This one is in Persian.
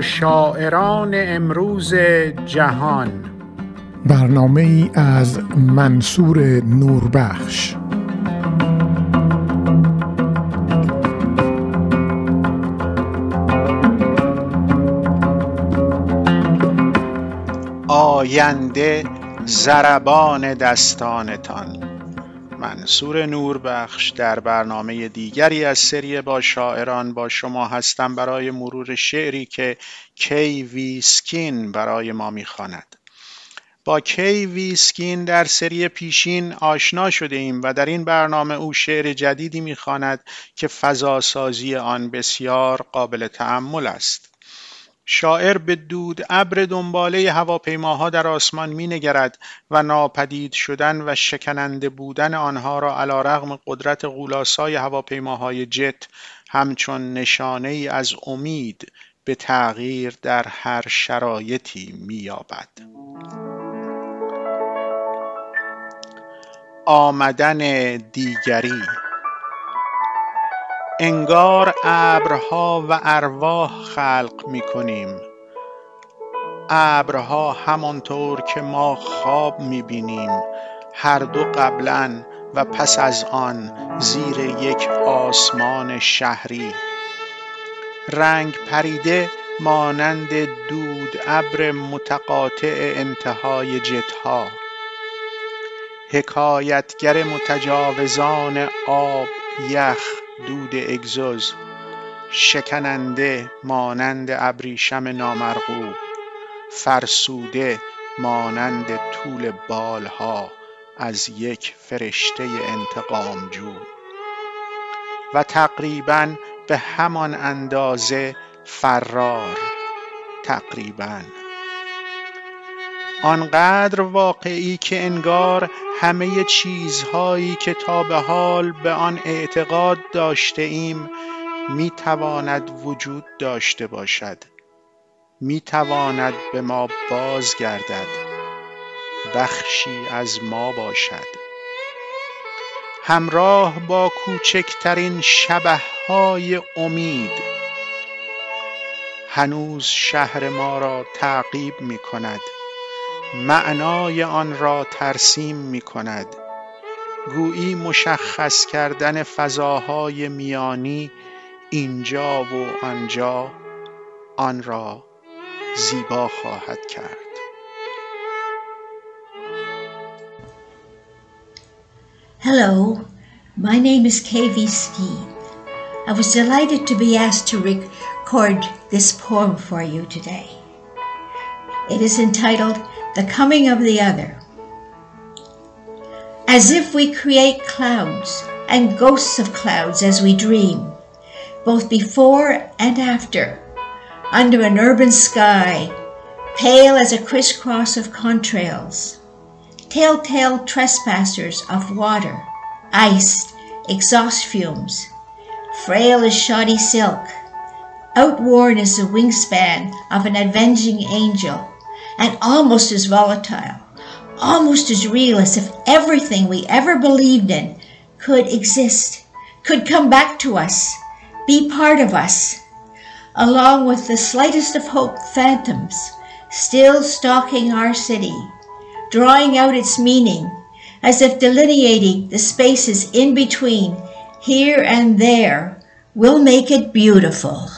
با شاعران امروز جهان. برنامه ای از منصور نوربخش. آینده زربان دستانتان. منصور نوربخش در برنامه دیگری از سری با شاعران با شما هستم برای مرور شعری که کی ویسکین برای ما می‌خواند. با کی ویسکین در سری پیشین آشنا شده ایم و در این برنامه او شعر جدیدی می‌خواند که فضاسازی آن بسیار قابل تأمل است. شاعر به دود ابر دنباله هواپیماها در آسمان مینگرد و ناپدید شدن و شکننده بودن آنها را علیرغم قدرت غولاسای هواپیماهای جت همچون نشانه ای از امید به تغییر در هر شرایطی مییابد. آمدن دیگری انگار ابرها و ارواح خلق می کنیم ابرها همانطور که ما خواب می بینیم هر دو قبلا و پس از آن زیر یک آسمان شهری. رنگ پریده مانند دود ابر متقاطع انتهای جتها. حکایتگر متجاوزان آب یخ دود اگزوز شکننده مانند ابریشم نامرغوب فرسوده مانند طول بالها از یک فرشته انتقامجو. و تقریبا به همان اندازه فرار تقریبا. آنقدر واقعی که انگار همه چیزهایی که تا به حال به آن اعتقاد داشته ایم می تواند وجود داشته باشد. می تواند به ما بازگردد. بخشی از ما باشد. همراه با کوچکترین شبه های امید. هنوز شهر ما را تعقیب می کند معنای آن را ترسیم می کند گویی مشخص کردن فضاهای میانی اینجا و آنجا آن را زیبا خواهد کرد Hello, my name is KV Ski. I was delighted to be asked to record this poem for you today. It is entitled The Coming of the Other. As if we create clouds and ghosts of clouds as we dream, both before and after, under an urban sky, pale as a crisscross of contrails, telltale trespassers of water, ice, exhaust fumes, frail as shoddy silk, outworn as the wingspan of an avenging angel, and almost as volatile, almost as real as if everything we ever believed in could exist, could come back to us, be part of us, along with the slightest of hope phantoms still stalking our city, drawing out its meaning as if delineating the spaces in between here and there will make it beautiful.